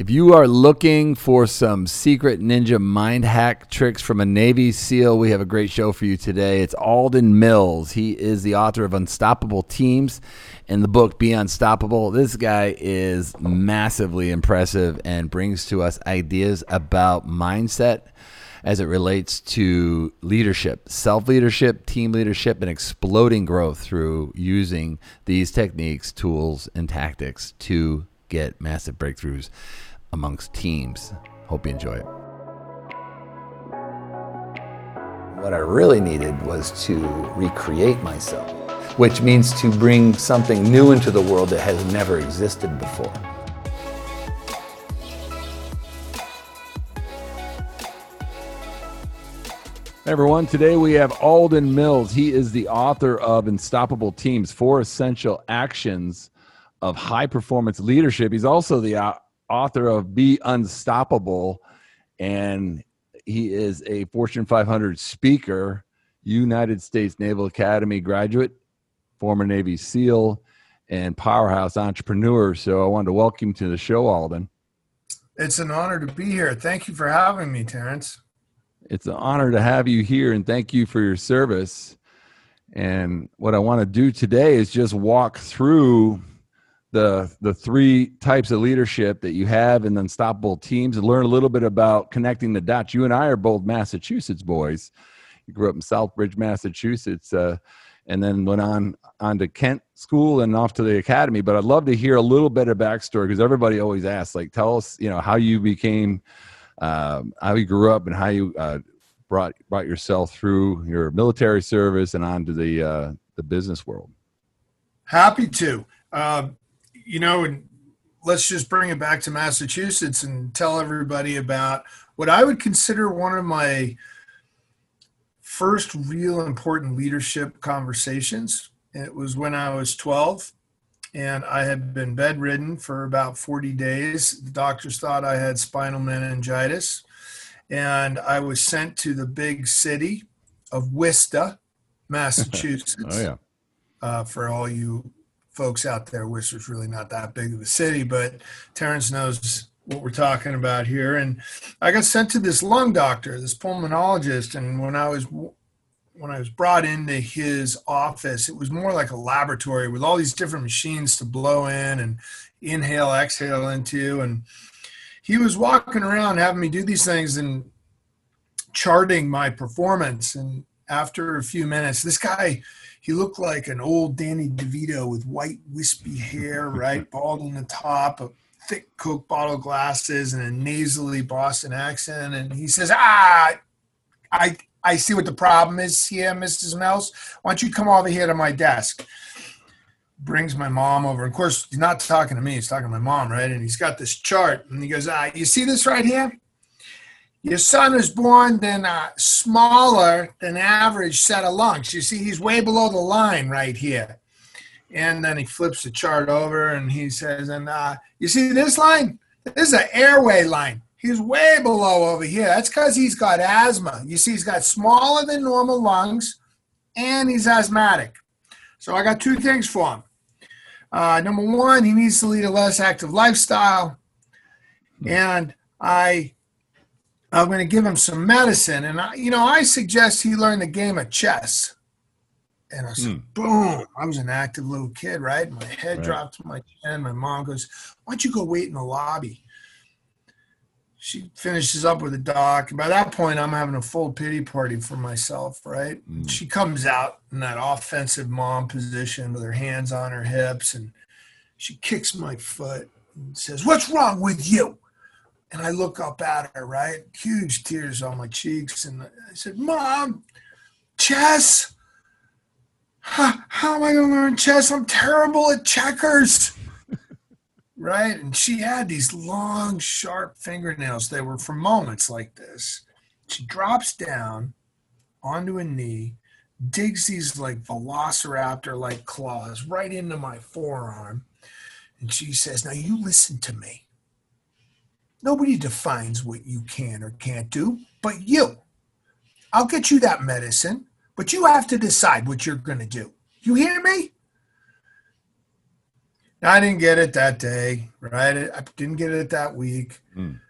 If you are looking for some secret ninja mind hack tricks from a Navy SEAL, we have a great show for you today. It's Alden Mills. He is the author of Unstoppable Teams and the book Be Unstoppable. This guy is massively impressive and brings to us ideas about mindset as it relates to leadership, self leadership, team leadership, and exploding growth through using these techniques, tools, and tactics to get massive breakthroughs amongst teams. Hope you enjoy it. What I really needed was to recreate myself, which means to bring something new into the world that has never existed before. everyone. Today we have Alden Mills. He is the author of Unstoppable Teams Four Essential Actions of High Performance Leadership. He's also the author of Be Unstoppable, and he is a Fortune 500 speaker, United States Naval Academy graduate, former Navy SEAL, and powerhouse entrepreneur. So I wanted to welcome you to the show, Alden. It's an honor to be here. Thank you for having me, Terrence. It's an honor to have you here, and thank you for your service. And what I want to do today is just walk through the the three types of leadership that you have in unstoppable teams and learn a little bit about connecting the dots. You and i are both massachusetts boys. You grew up in southbridge massachusetts uh, and then went on on to kent school and off to the academy. But i'd love to hear a little bit of backstory because everybody always asks like tell us you know how you became um, how you grew up and how you uh, brought brought yourself through your military service and onto the uh, the business world. Happy to. Um, you know, and let's just bring it back to Massachusetts and tell everybody about what I would consider one of my first real important leadership conversations. It was when I was 12 and I had been bedridden for about 40 days. The doctors thought I had spinal meningitis. And I was sent to the big city of Worcester, Massachusetts. oh, yeah. Uh, for all you folks out there, Worcester's really not that big of a city, but Terrence knows what we're talking about here. And I got sent to this lung doctor, this pulmonologist, and when I was when I was brought into his office, it was more like a laboratory with all these different machines to blow in and inhale, exhale into. And he was walking around having me do these things and charting my performance. And after a few minutes, this guy he looked like an old Danny DeVito with white wispy hair, right, bald on the top, a thick Coke bottle glasses, and a nasally Boston accent. And he says, "Ah, I I see what the problem is here, Mrs. Mills. Why don't you come over here to my desk?" Brings my mom over. Of course, he's not talking to me; he's talking to my mom, right? And he's got this chart, and he goes, "Ah, you see this right here?" Your son is born then a smaller than average set of lungs. You see, he's way below the line right here. And then he flips the chart over and he says, and uh, you see this line? This is an airway line. He's way below over here. That's because he's got asthma. You see, he's got smaller than normal lungs and he's asthmatic. So I got two things for him. Uh, number one, he needs to lead a less active lifestyle. And I I'm going to give him some medicine. And, I, you know, I suggest he learn the game of chess. And I said, mm. boom. I was an active little kid, right? My head right. dropped to my chin. My mom goes, why don't you go wait in the lobby? She finishes up with a doc. And by that point, I'm having a full pity party for myself, right? Mm. She comes out in that offensive mom position with her hands on her hips and she kicks my foot and says, What's wrong with you? And I look up at her, right? Huge tears on my cheeks. And I said, Mom, chess? How, how am I going to learn chess? I'm terrible at checkers. right? And she had these long, sharp fingernails. They were for moments like this. She drops down onto a knee, digs these like velociraptor like claws right into my forearm. And she says, Now you listen to me. Nobody defines what you can or can't do but you. I'll get you that medicine, but you have to decide what you're going to do. You hear me? Now, I didn't get it that day, right? I didn't get it that week. Mm.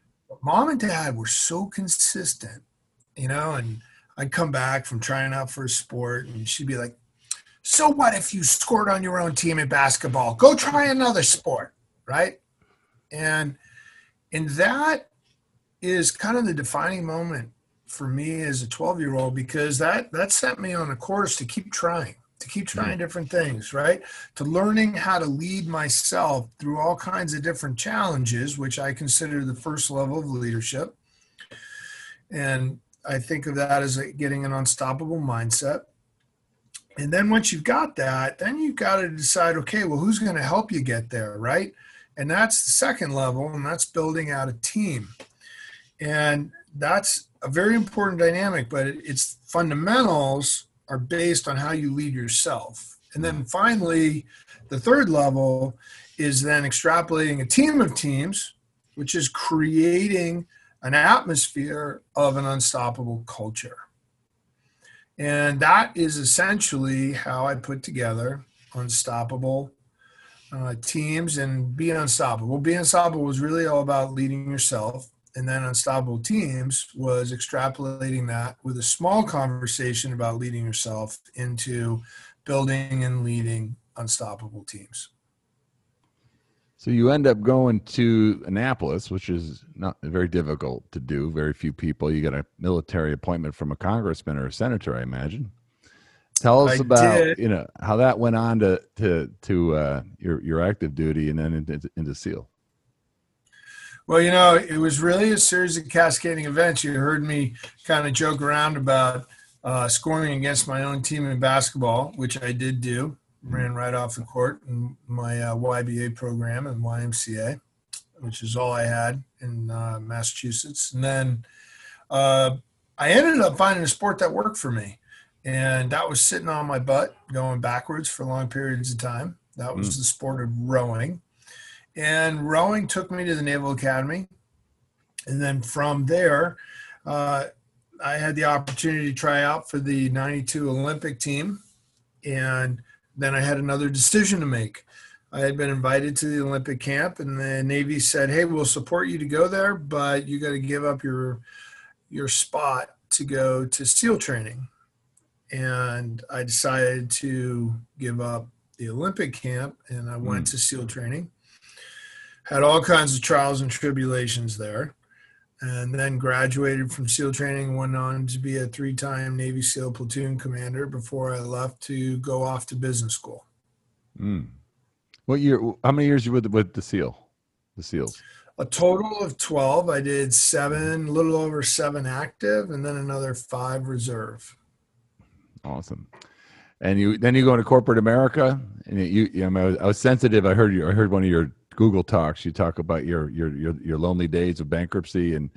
Mom and dad were so consistent, you know, and I'd come back from trying out for a sport and she'd be like, So what if you scored on your own team in basketball? Go try another sport, right? And and that is kind of the defining moment for me as a 12 year old because that that set me on a course to keep trying to keep trying different things, right? To learning how to lead myself through all kinds of different challenges, which I consider the first level of leadership. And I think of that as getting an unstoppable mindset. And then once you've got that, then you've got to decide, okay, well, who's going to help you get there, right? And that's the second level, and that's building out a team. And that's a very important dynamic, but it's fundamentals are based on how you lead yourself. And then finally, the third level is then extrapolating a team of teams, which is creating an atmosphere of an unstoppable culture. And that is essentially how I put together unstoppable uh, teams and be unstoppable. Be unstoppable was really all about leading yourself and then Unstoppable Teams was extrapolating that with a small conversation about leading yourself into building and leading unstoppable teams. So you end up going to Annapolis, which is not very difficult to do. Very few people. You get a military appointment from a congressman or a senator, I imagine. Tell us I about did. you know how that went on to to to uh, your your active duty and then into, into SEAL. Well, you know, it was really a series of cascading events. You heard me kind of joke around about uh, scoring against my own team in basketball, which I did do. Ran right off the court in my uh, YBA program and YMCA, which is all I had in uh, Massachusetts. And then uh, I ended up finding a sport that worked for me. And that was sitting on my butt, going backwards for long periods of time. That was mm. the sport of rowing and rowing took me to the Naval Academy. And then from there, uh, I had the opportunity to try out for the 92 Olympic team. And then I had another decision to make. I had been invited to the Olympic camp, and the Navy said, "Hey, we'll support you to go there, but you got to give up your your spot to go to SEAL training." And I decided to give up the Olympic camp, and I went mm. to SEAL training had all kinds of trials and tribulations there and then graduated from SEAL training, went on to be a three time Navy SEAL platoon commander before I left to go off to business school. Mm. What year, how many years you with, with the SEAL, the SEALs? A total of 12. I did seven, a little over seven active, and then another five reserve. Awesome. And you then you go into corporate America, and you, you know, I was, I was sensitive. I heard you. I heard one of your Google Talks, you talk about your your your your lonely days of bankruptcy and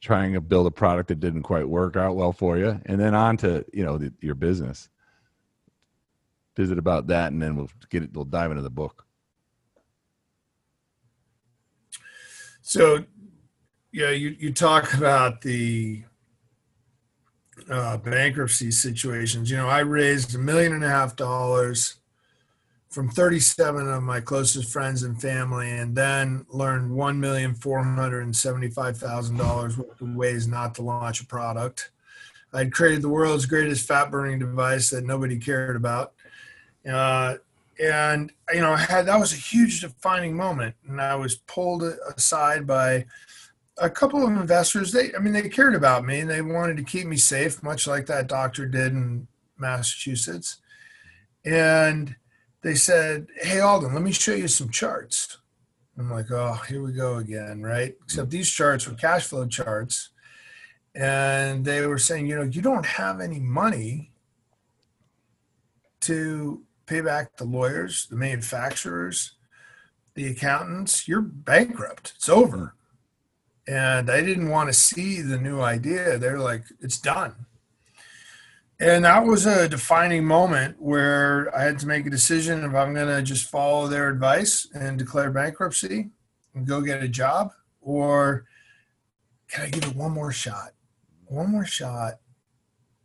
trying to build a product that didn't quite work out well for you, and then on to you know the, your business. Visit about that, and then we'll get it. We'll dive into the book. So, yeah, you you talk about the uh, bankruptcy situations. You know, I raised a million and a half dollars from 37 of my closest friends and family, and then learned $1,475,000 worth of ways not to launch a product. I'd created the world's greatest fat burning device that nobody cared about. Uh, and, you know, I had, that was a huge defining moment. And I was pulled aside by a couple of investors. They, I mean, they cared about me and they wanted to keep me safe, much like that doctor did in Massachusetts. And, they said, Hey, Alden, let me show you some charts. I'm like, Oh, here we go again, right? Mm-hmm. Except these charts were cash flow charts. And they were saying, You know, you don't have any money to pay back the lawyers, the manufacturers, the accountants. You're bankrupt. It's over. And I didn't want to see the new idea. They're like, It's done. And that was a defining moment where I had to make a decision if I'm going to just follow their advice and declare bankruptcy and go get a job, or can I give it one more shot? One more shot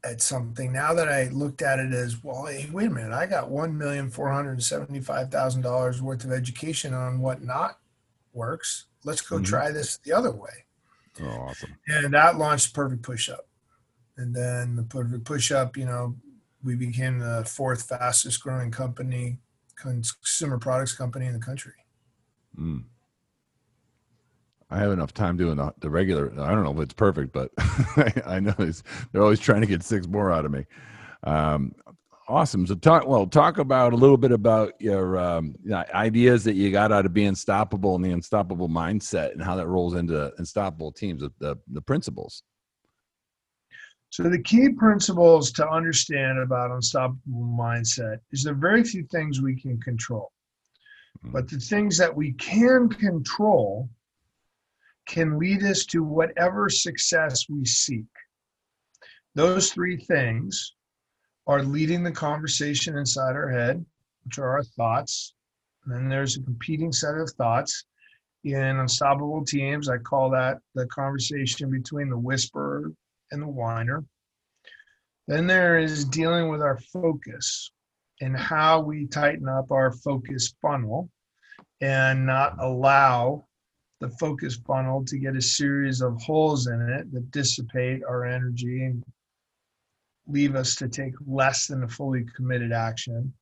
at something now that I looked at it as well. Hey, wait a minute, I got one million four hundred seventy-five thousand dollars worth of education on what not works. Let's go mm-hmm. try this the other way. Oh, awesome! And that launched Perfect Push Up, and then the Perfect Push Up, you know, we became the fourth fastest growing company, consumer products company in the country. Mm. I have enough time doing the, the regular. I don't know if it's perfect, but I, know they're always trying to get six more out of me. Um, awesome. So talk well. Talk about a little bit about your um, ideas that you got out of being unstoppable and the unstoppable mindset, and how that rolls into unstoppable teams. The the principles. So the key principles to understand about unstoppable mindset is there are very few things we can control. Mm-hmm. But the things that we can control can lead us to whatever success we seek. Those three things are leading the conversation inside our head, which are our thoughts. And then there's a competing set of thoughts. In Unstoppable Teams, I call that the conversation between the whisperer and the whiner. Then there is dealing with our focus and how we tighten up our focus funnel and not allow the focus funnel to get a series of holes in it that dissipate our energy and leave us to take less than a fully committed action.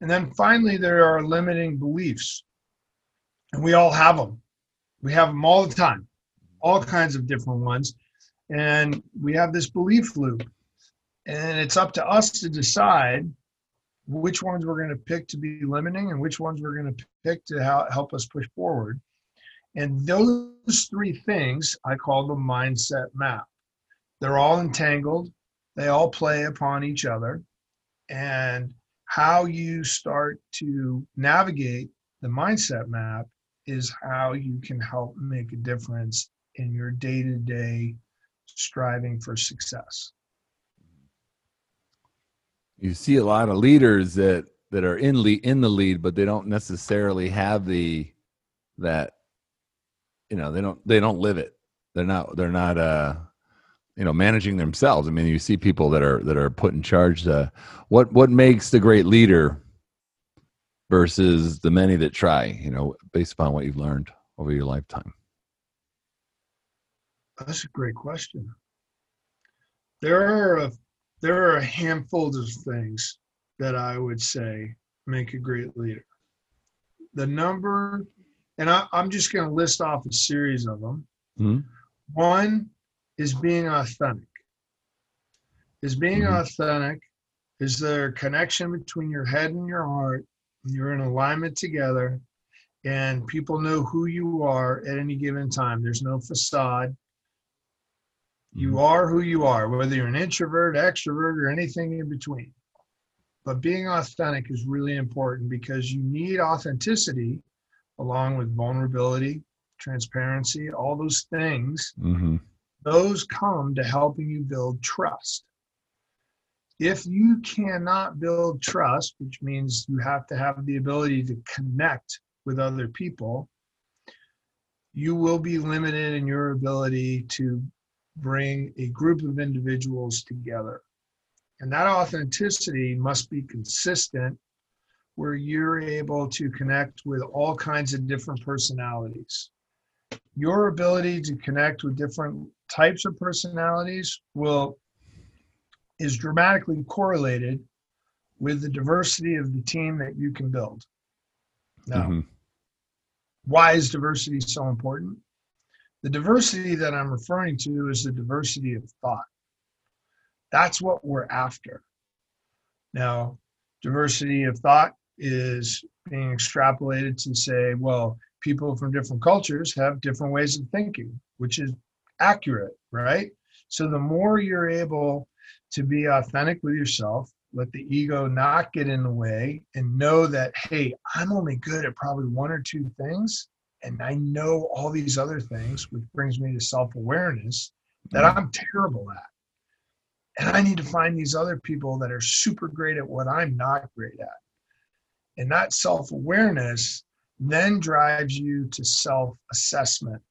And then finally, there are limiting beliefs. And we all have them. We have them all the time, all kinds of different ones. And we have this belief loop. And it's up to us to decide which ones we're going to pick to be limiting and which ones we're going to pick to help us push forward. And those three things I call the mindset map. They're all entangled, they all play upon each other. And how you start to navigate the mindset map is how you can help make a difference in your day to day striving for success. You see a lot of leaders that that are in lead, in the lead, but they don't necessarily have the that you know they don't they don't live it they're not they're not uh you know managing themselves i mean you see people that are that are put in charge uh, what what makes the great leader versus the many that try you know based upon what you've learned over your lifetime that's a great question there are a there are a handful of things that i would say make a great leader the number and I, am just going to list off a series of them. Mm-hmm. One is being authentic. Is being mm-hmm. authentic is there a connection between your head and your heart. You're in alignment together, and people know who you are at any given time. There's no facade. You mm-hmm. are who you are, whether you're an introvert, extrovert, or anything in between. But being authentic is really important because you need authenticity along with vulnerability, transparency, all those things, mm-hmm. Those come to helping you build trust. If you cannot build trust, which means you have to have the ability to connect with other people, you will be limited in your ability to bring a group of individuals together. And that authenticity must be consistent where you're able to connect with all kinds of different personalities. Your ability to connect with different types of personalities will is dramatically correlated with the diversity of the team that you can build. Now, mm-hmm. why is diversity so important? The diversity that I'm referring to is the diversity of thought. That's what we're after. Now, diversity of thought is being extrapolated to say, well, people from different cultures have different ways of thinking, which is accurate, right? So the more you're able to be authentic with yourself, let the ego not get in the way, and know that, hey, I'm only good at probably one or two things, and I know all these other things, which brings me to self awareness that mm-hmm. I'm terrible at. And I need to find these other people that are super great at what I'm not great at. And that self awareness then drives you to self assessment.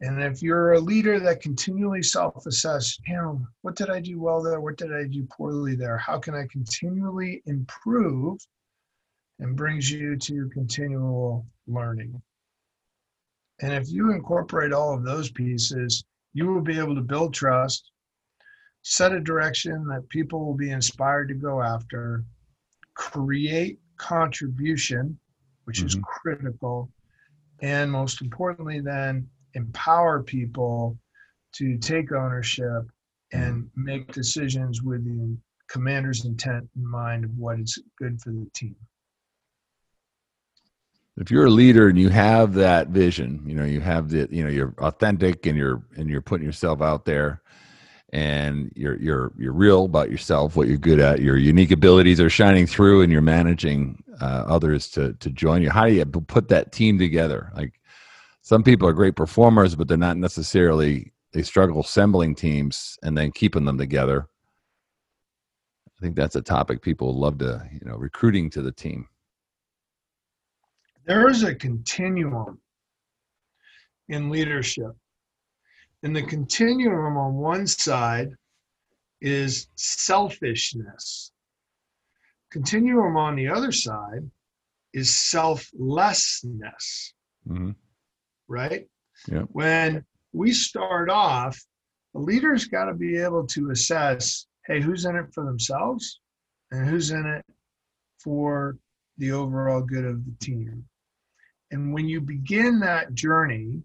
And if you're a leader that continually self assess, you know, what did I do well there? What did I do poorly there? How can I continually improve? And brings you to continual learning. And if you incorporate all of those pieces, you will be able to build trust, set a direction that people will be inspired to go after, create contribution, which mm-hmm. is critical, and most importantly, then empower people to take ownership and make decisions with the commander's intent in mind of what is good for the team. If you're a leader and you have that vision you know you have the you know you're authentic and you're and you're putting yourself out there and you're you're you're real about yourself what you're good at your unique abilities are shining through and you're managing uh, others to to join you. How do you put that team together? Like some people are great performers but they're not necessarily they struggle assembling teams and then keeping them together. I think that's a topic people love to you know recruiting to the team. There is a continuum in leadership. And the continuum on one side is selfishness. Continuum on the other side is selflessness. Mm-hmm. Right? Yeah. When we start off, the leader's got to be able to assess hey, who's in it for themselves and who's in it for the overall good of the team. And when you begin that journey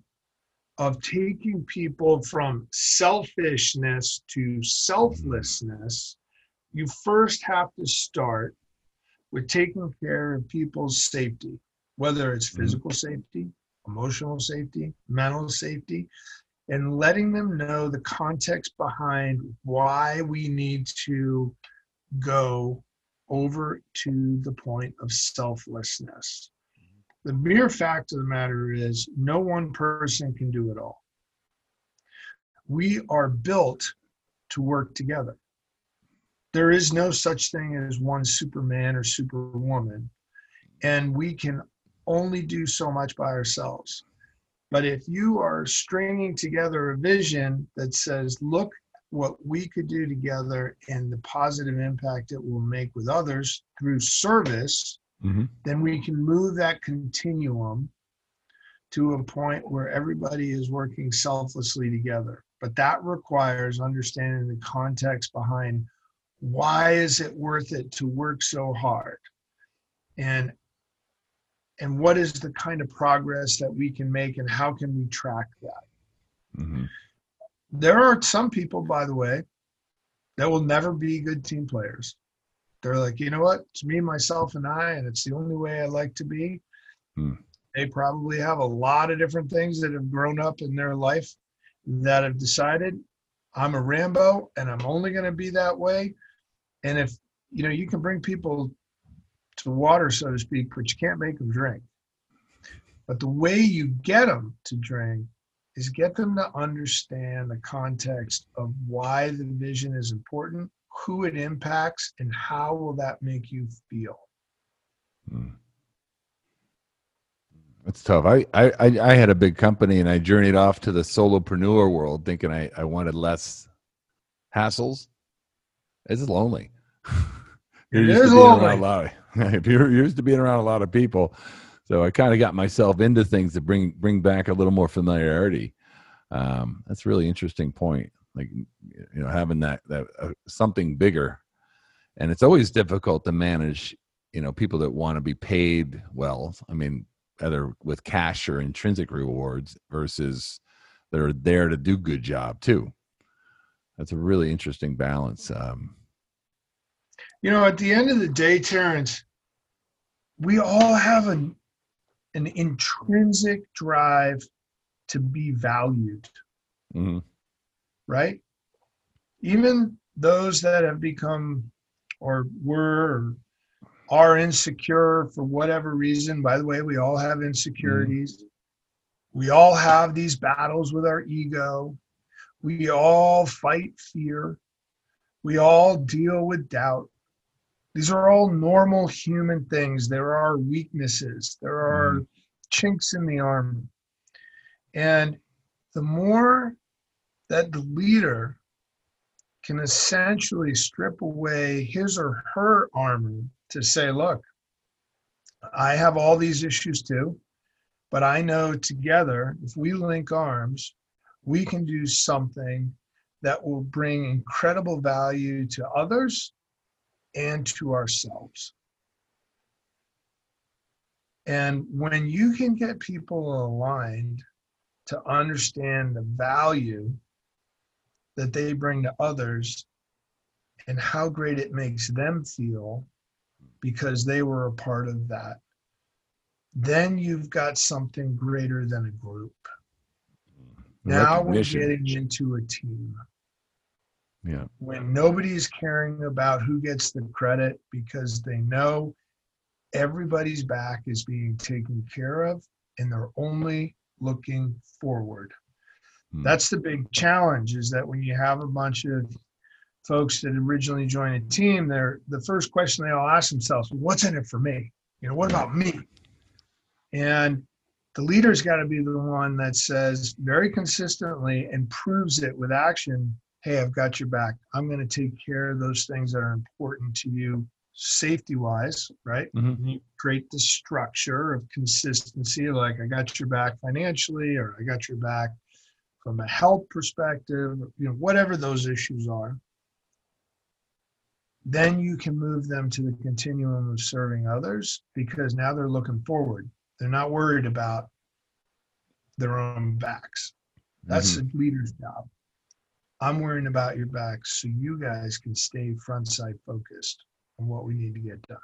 of taking people from selfishness to selflessness, you first have to start with taking care of people's safety, whether it's mm-hmm. physical safety, emotional safety, mental safety, and letting them know the context behind why we need to go over to the point of selflessness. The mere fact of the matter is, no one person can do it all. We are built to work together. There is no such thing as one Superman or Superwoman, and we can only do so much by ourselves. But if you are stringing together a vision that says, look what we could do together and the positive impact it will make with others through service, mm-hmm. then we can move that continuum to a point where everybody is working selflessly together. But that requires understanding the context behind why is it worth it to work so hard? And and what is the kind of progress that we can make and how can we track that? Mm-hmm. There are some people, by the way, that will never be good team players. They're like, you know what? It's me, myself, and I, and it's the only way I like to be. Hmm. They probably have a lot of different things that have grown up in their life that have decided I'm a Rambo and I'm only going to be that way. And if you know, you can bring people to water, so to speak, but you can't make them drink. But the way you get them to drink is get them to understand the context of why the vision is important who it impacts, and how will that make you feel? Hmm. That's tough. I, I I had a big company and I journeyed off to the solopreneur world thinking I, I wanted less hassles. It's lonely. you're it is lonely. Lot of, you're used to being around a lot of people. So I kind of got myself into things to bring bring back a little more familiarity. Um, that's a really interesting point like you know having that that uh, something bigger. And it's always difficult to manage you know people that want to be paid well i mean either with cash or intrinsic rewards versus they're there to do good job too. That's a really interesting balance um, you know at the end of the day terrence we all have an an intrinsic drive to be valued. Mm-hmm right? Even those that have become or were or are insecure for whatever reason. By the way, we all have insecurities. Mm. We all have these battles with our ego. We all fight fear. We all deal with doubt. These are all normal human things. There are weaknesses, there are mm. chinks in the armor. And the more that the leader can essentially strip away his or her armor to say, look, I have all these issues too, but I know together, if we link arms, we can do something that will bring incredible value to others and to ourselves. And when you can get people aligned to understand the value that they bring to others and how great it makes them feel because they were a part of that, then you've got something greater than a group. Mm-hmm. Now we're getting into a team. Yeah. When nobody's caring about who gets the credit because they know everybody's back is being taken care of and they're only looking forward. Hmm. That's the big challenge is that when you have a bunch of folks that originally join a team, they're the first question they all ask themselves, what's in it for me? You know, what about me? And the leader's got to be the one that says very consistently and proves it with action hey i've got your back i'm going to take care of those things that are important to you safety wise right mm-hmm. you create the structure of consistency like i got your back financially or i got your back from a health perspective you know whatever those issues are then you can move them to the continuum of serving others because now they're looking forward they're not worried about their own backs. That's mm-hmm. the leader's job. I'm worrying about your backs so you guys can stay front side focused on what we need to get done.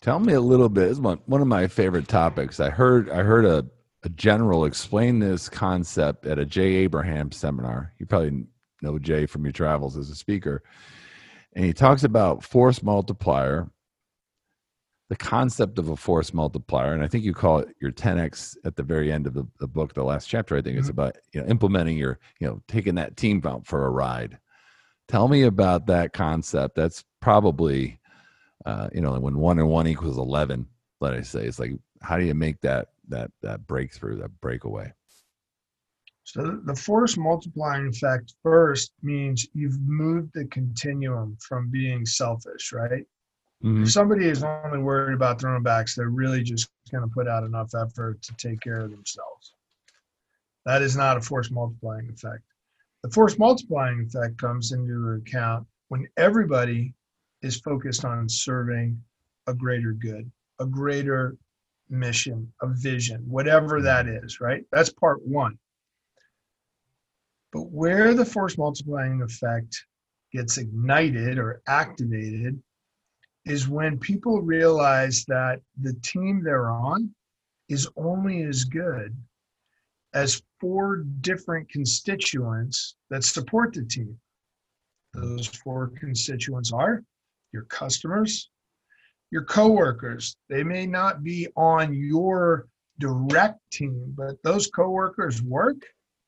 Tell me a little bit. It's one, one of my favorite topics. I heard I heard a, a general explain this concept at a Jay Abraham seminar. You probably know Jay from your travels as a speaker. And he talks about force multiplier the concept of a force multiplier and i think you call it your 10x at the very end of the, the book the last chapter i think mm-hmm. it's about you know implementing your you know taking that team out for a ride tell me about that concept that's probably uh, you know when one and one equals 11 let I say it's like how do you make that that that breakthrough that breakaway so the force multiplying effect first means you've moved the continuum from being selfish right Mm-hmm. If somebody is only worried about their own backs, they're really just going to put out enough effort to take care of themselves. That is not a force multiplying effect. The force multiplying effect comes into account when everybody is focused on serving a greater good, a greater mission, a vision, whatever that is, right? That's part one. But where the force multiplying effect gets ignited or activated is when people realize that the team they're on is only as good as four different constituents that support the team. Those four constituents are your customers, your coworkers. They may not be on your direct team, but those coworkers' work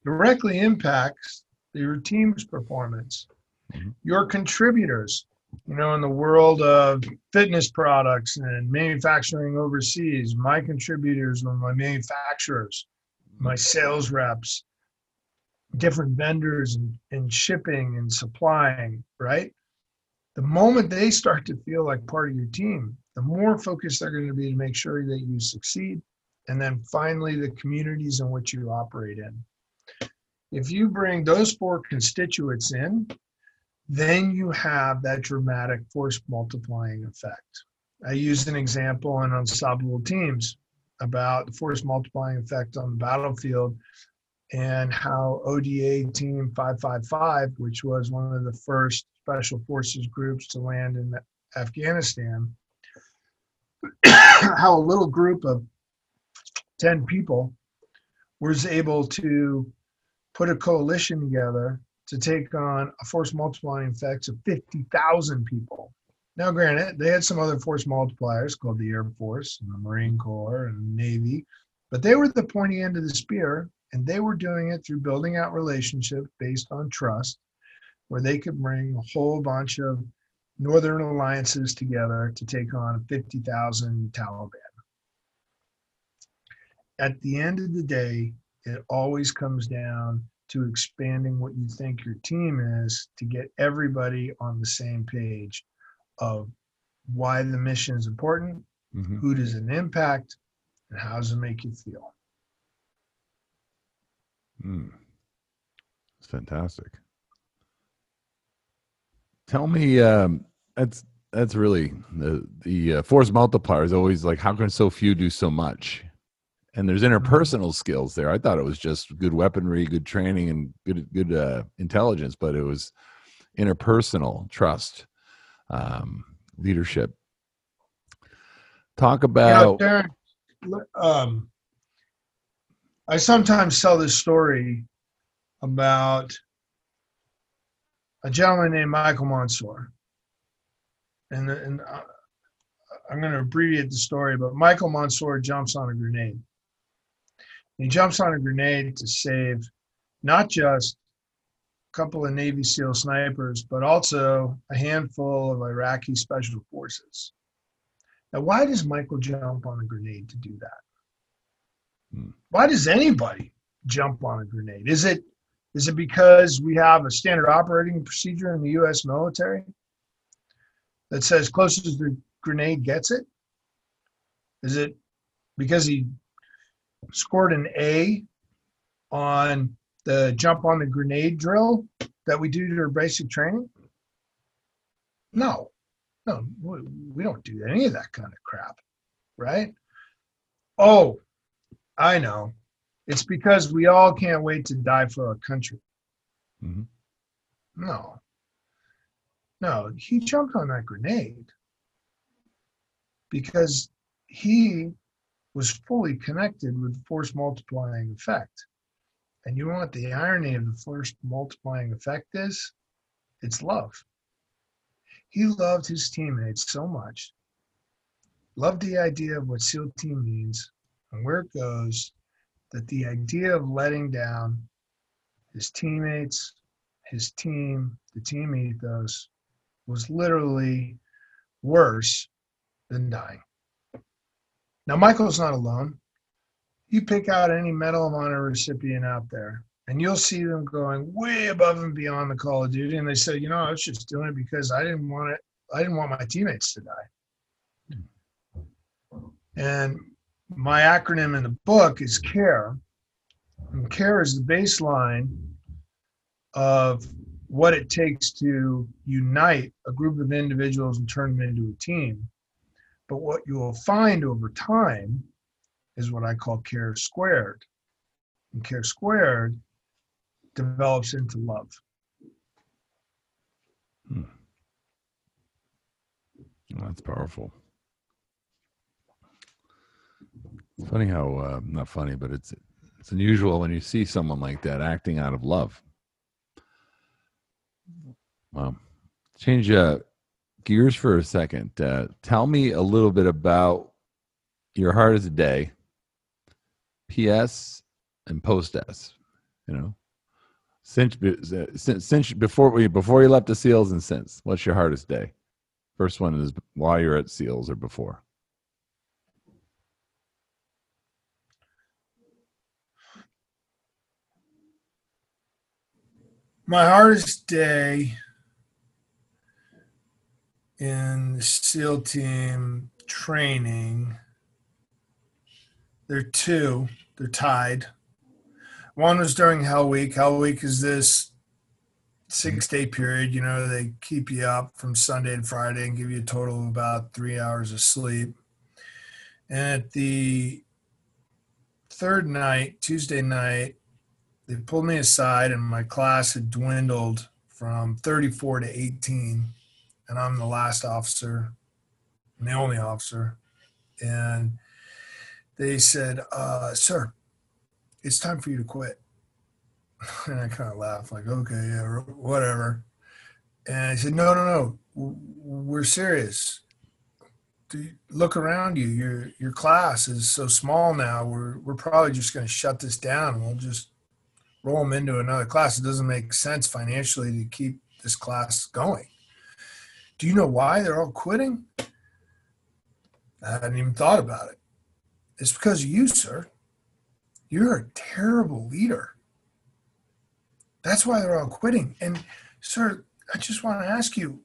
directly impacts your team's performance. Mm-hmm. Your contributors, you know, in the world of fitness products and manufacturing overseas, my contributors are my manufacturers, my sales reps, different vendors and, and shipping and supplying, right? The moment they start to feel like part of your team, the more focused they're going to be to make sure that you succeed. And then finally, the communities in which you operate in. If you bring those four constituents in, then you have that dramatic force multiplying effect. I used an example in Unstoppable Teams about the force multiplying effect on the battlefield and how ODA Team 555, which was one of the first special forces groups to land in Afghanistan, how a little group of 10 people was able to put a coalition together to take on a force multiplying effect of 50,000 people. Now, granted, they had some other force multipliers called the Air Force and the Marine Corps and Navy, but they were the pointy end of the spear, and they were doing it through building out relationships based on trust, where they could bring a whole bunch of northern alliances together to take on 50,000 Taliban. At the end of the day, it always comes down to expanding what you think your team is to get everybody on the same page of why the mission is important, Mhm. who does it impact, and how does it make you feel. Mm. It's fantastic. Tell me, um, that's that's really the the uh, force multiplier is always like, how can so few do so much? And there's interpersonal skills there. I thought it was just good weaponry, good training, and good good uh, intelligence, but it was interpersonal trust, um, leadership. Talk about Darren, look, um, I sometimes tell this story about a gentleman named Michael Monsoor. And, and uh, I'm going to abbreviate the story, but Michael Monsoor jumps on a grenade. He jumps on a grenade to save not just a couple of Navy SEAL snipers, but also a handful of Iraqi special forces. Now, why does Michael jump on a grenade to do that? Hmm. Why does anybody jump on a grenade? Is it is it because we have a standard operating procedure in the U.S. military that says closest as the grenade gets it? Is it because he scored an A on the jump on the grenade drill that we do during basic training? No, no, we don't do any of that kind of crap, right? Oh, I know. It's because we all can't wait to die for our country. Mhm. No. No, he jumped on that grenade because he was fully connected with the force multiplying effect. And you know what the irony of the force multiplying effect is? It's love. He loved his teammates so much, loved the idea of what SEAL team means and where it goes, that the idea of letting down his teammates, his team, the team ethos was literally worse than dying. Now, Michael's not alone. You pick out any Medal of Honor recipient out there, and you'll see them going way above and beyond the Call of Duty. And they say, you know, I was just doing it because I didn't want it. I didn't want my teammates to die. And my acronym in the book is CARE. And CARE is the baseline of what it takes to unite a group of individuals and turn them into a team. But what you will find over time is what I call care squared. And care squared develops into love. Hmm. That's powerful. It's funny how uh, not funny, but it's it's unusual when you see someone like that acting out of love. Wow. Change uh, gears for a second. Uh, tell me a little bit about your hardest day, PS and post S. You know, since since, since before we before you left the SEALs and since. What's your hardest day? First one is while you're at SEALs or before. My hardest day in the SEAL team training, there are two, they're tied. One was during Hell Week. Hell Week is this six day period. You know, they keep you up from Sunday to Friday and give you a total of about three hours of sleep. And at the third night, Tuesday night, they pulled me aside and my class had dwindled from 34 to 18 and i'm the last officer and the only officer. And they said uh, sir it's time for you to quit. And i kind of laughed like okay yeah whatever. And i said no no no we're serious. Look around you your your class is so small now we're we're probably just going to shut this down. We'll just roll them into another class. It doesn't make sense financially to keep this class going. Do you know why they're all quitting? I hadn't even thought about it. It's because of you, sir. you're a terrible leader. That's why they're all quitting. And, sir, I just want to ask you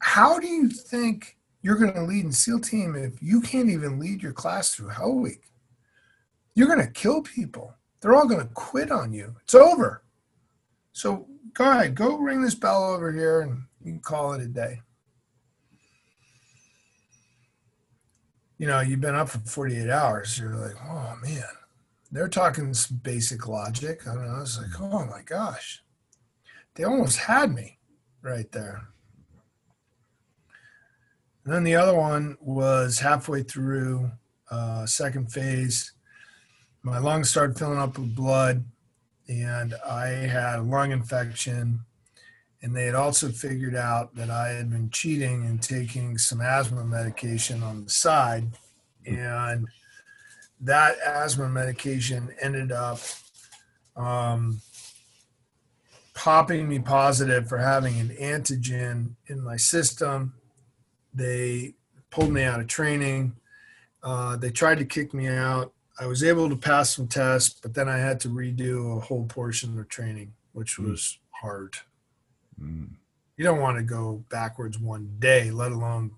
how do you think you're going to lead in SEAL team if you can't even lead your class through Hell Week? You're going to kill people. They're all going to quit on you. It's over. So go ahead, go ring this bell over here and you can call it a day. You know, you've been up for 48 hours. You're like, oh man, they're talking basic logic. I. I was like, oh my gosh, they almost had me right there. And then the other one was halfway through uh, second phase. My lungs started filling up with blood, and I had a lung infection. And they had also figured out that I had been cheating and taking some asthma medication on the side. And that asthma medication ended up um, popping me positive for having an antigen in my system. They pulled me out of training. Uh, they tried to kick me out. I was able to pass some tests, but then I had to redo a whole portion of training, which was mm. hard. Mm. You don't want to go backwards one day, let alone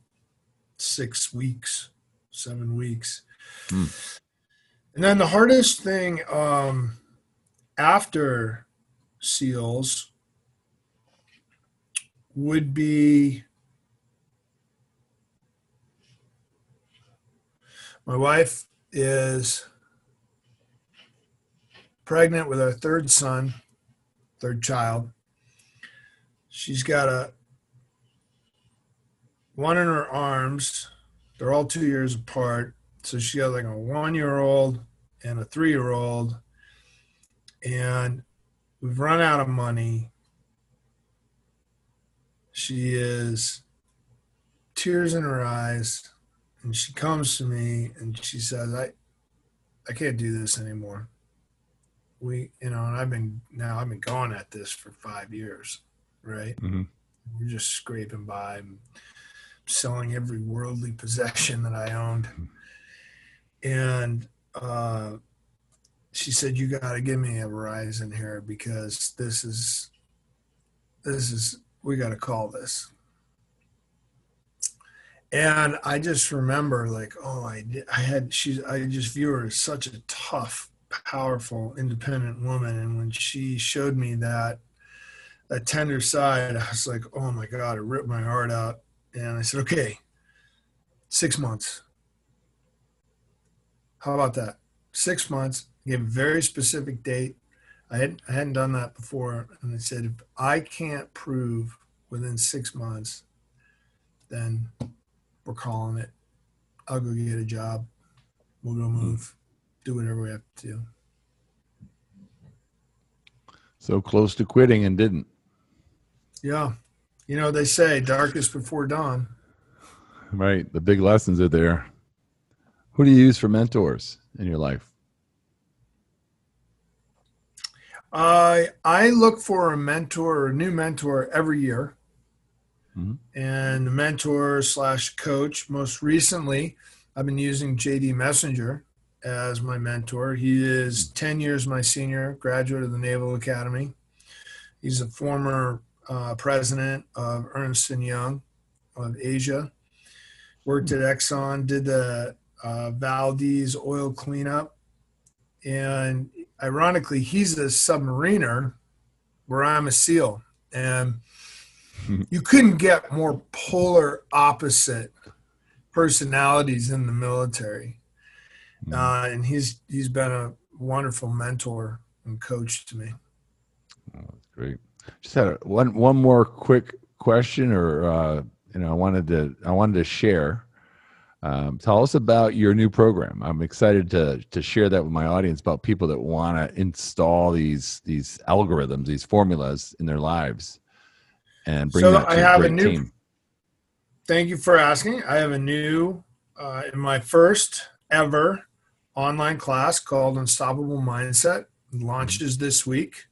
six weeks, seven weeks. Mm. And then the hardest thing um, after seals would be my wife is pregnant with our third son, third child. She's got a one in her arms. They're all two years apart. So she got like a one year old and a three year old. And We've run out of money. She is tears in her eyes and she comes to me and she says, I I can't do this anymore. We you know, and I've been now I've been going at this for five years, right? Mm-hmm. We're just scraping by selling every worldly possession that I owned. And uh she said, "You got to give me a horizon here because this is this is we got to call this." And I just remember, like, oh, I I had she's I just view her as such a tough, powerful, independent woman, and when she showed me that that tender side, I was like, oh my god, it ripped my heart out. And I said, okay, six months. How about that? Six months gave a very specific date. I hadn't, I hadn't done that before. And I said, if I can't prove within six months, then we're calling it. I'll go get a job. We'll go hmm. move, do whatever we have to do. So close to quitting and didn't. Yeah. You know, they say darkest before dawn. Right. The big lessons are there. Who do you use for mentors in your life? I I look for a mentor or a new mentor every year. Mm-hmm. And mentor slash coach. Most recently, I've been using JD Messenger as my mentor. He is 10 years my senior, graduate of the Naval Academy. He's a former uh, president of Ernst & Young of Asia. Worked at Exxon, did the uh, Valdez oil cleanup. And ironically, he's a submariner where I'm a SEAL. And you couldn't get more polar opposite personalities in the military. Hmm. Uh, and he's he's been a wonderful mentor and coach to me. Oh, that's great. Just had a, one one more quick question, or uh, you know, I wanted to I wanted to share um, tell us about your new program. I'm excited to to share that with my audience about people that want to install these these algorithms, these formulas in their lives, and bring so that to I have a, a new, team. Thank you for asking. I have a new uh, in my first ever online class called Unstoppable Mindset. It launches this week.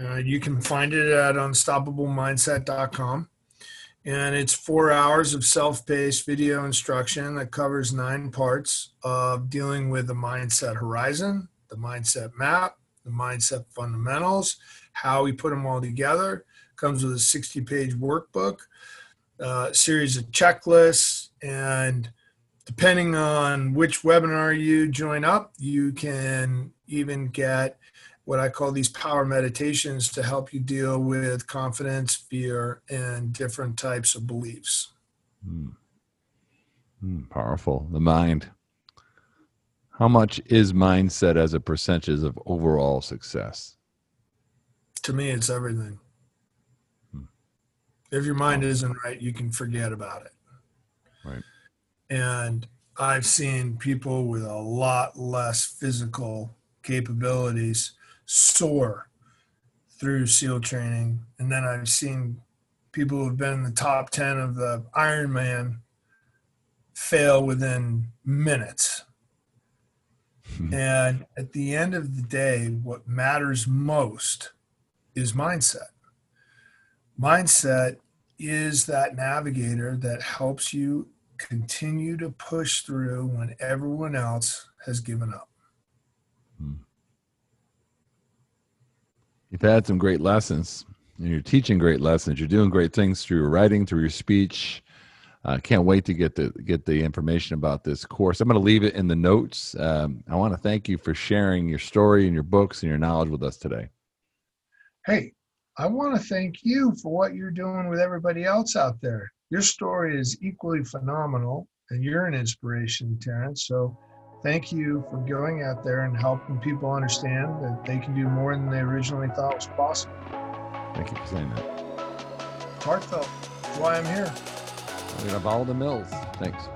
Uh, you can find it at unstoppablemindset.com and it's four hours of self-paced video instruction that covers nine parts of dealing with the mindset horizon the mindset map, the mindset fundamentals, how we put them all together. Comes with a 60 page workbook, uh, series of checklists, and depending on which webinar you join up, you can even get what I call these power meditations to help you deal with confidence, fear, and different types of beliefs. Mm. Mm, powerful. The mind. How much is mindset as a percentage of overall success? To me, it's everything. If your mind isn't right, you can forget about it. Right. And I've seen people with a lot less physical capabilities soar through SEAL training. And then I've seen people who've been in the top 10 of the Ironman fail within minutes. Hmm. And at the end of the day, what matters most is mindset. Mindset is that navigator that helps you continue to push through when everyone else has given up. Hmm. You've had some great lessons. And you're teaching great lessons. You're doing great things through your writing, through your speech. I uh, can't wait to get the get the information about this course. I'm going to leave it in the notes. Um, I want to thank you for sharing your story and your books and your knowledge with us today. Hey, I want to thank you for what you're doing with everybody else out there. Your story is equally phenomenal, and you're an inspiration, Terrence. So thank you for going out there and helping people understand that they can do more than they originally thought was possible. Thank you for saying that. Heartfelt. That's why I'm here. We're going to follow the mills. Thanks.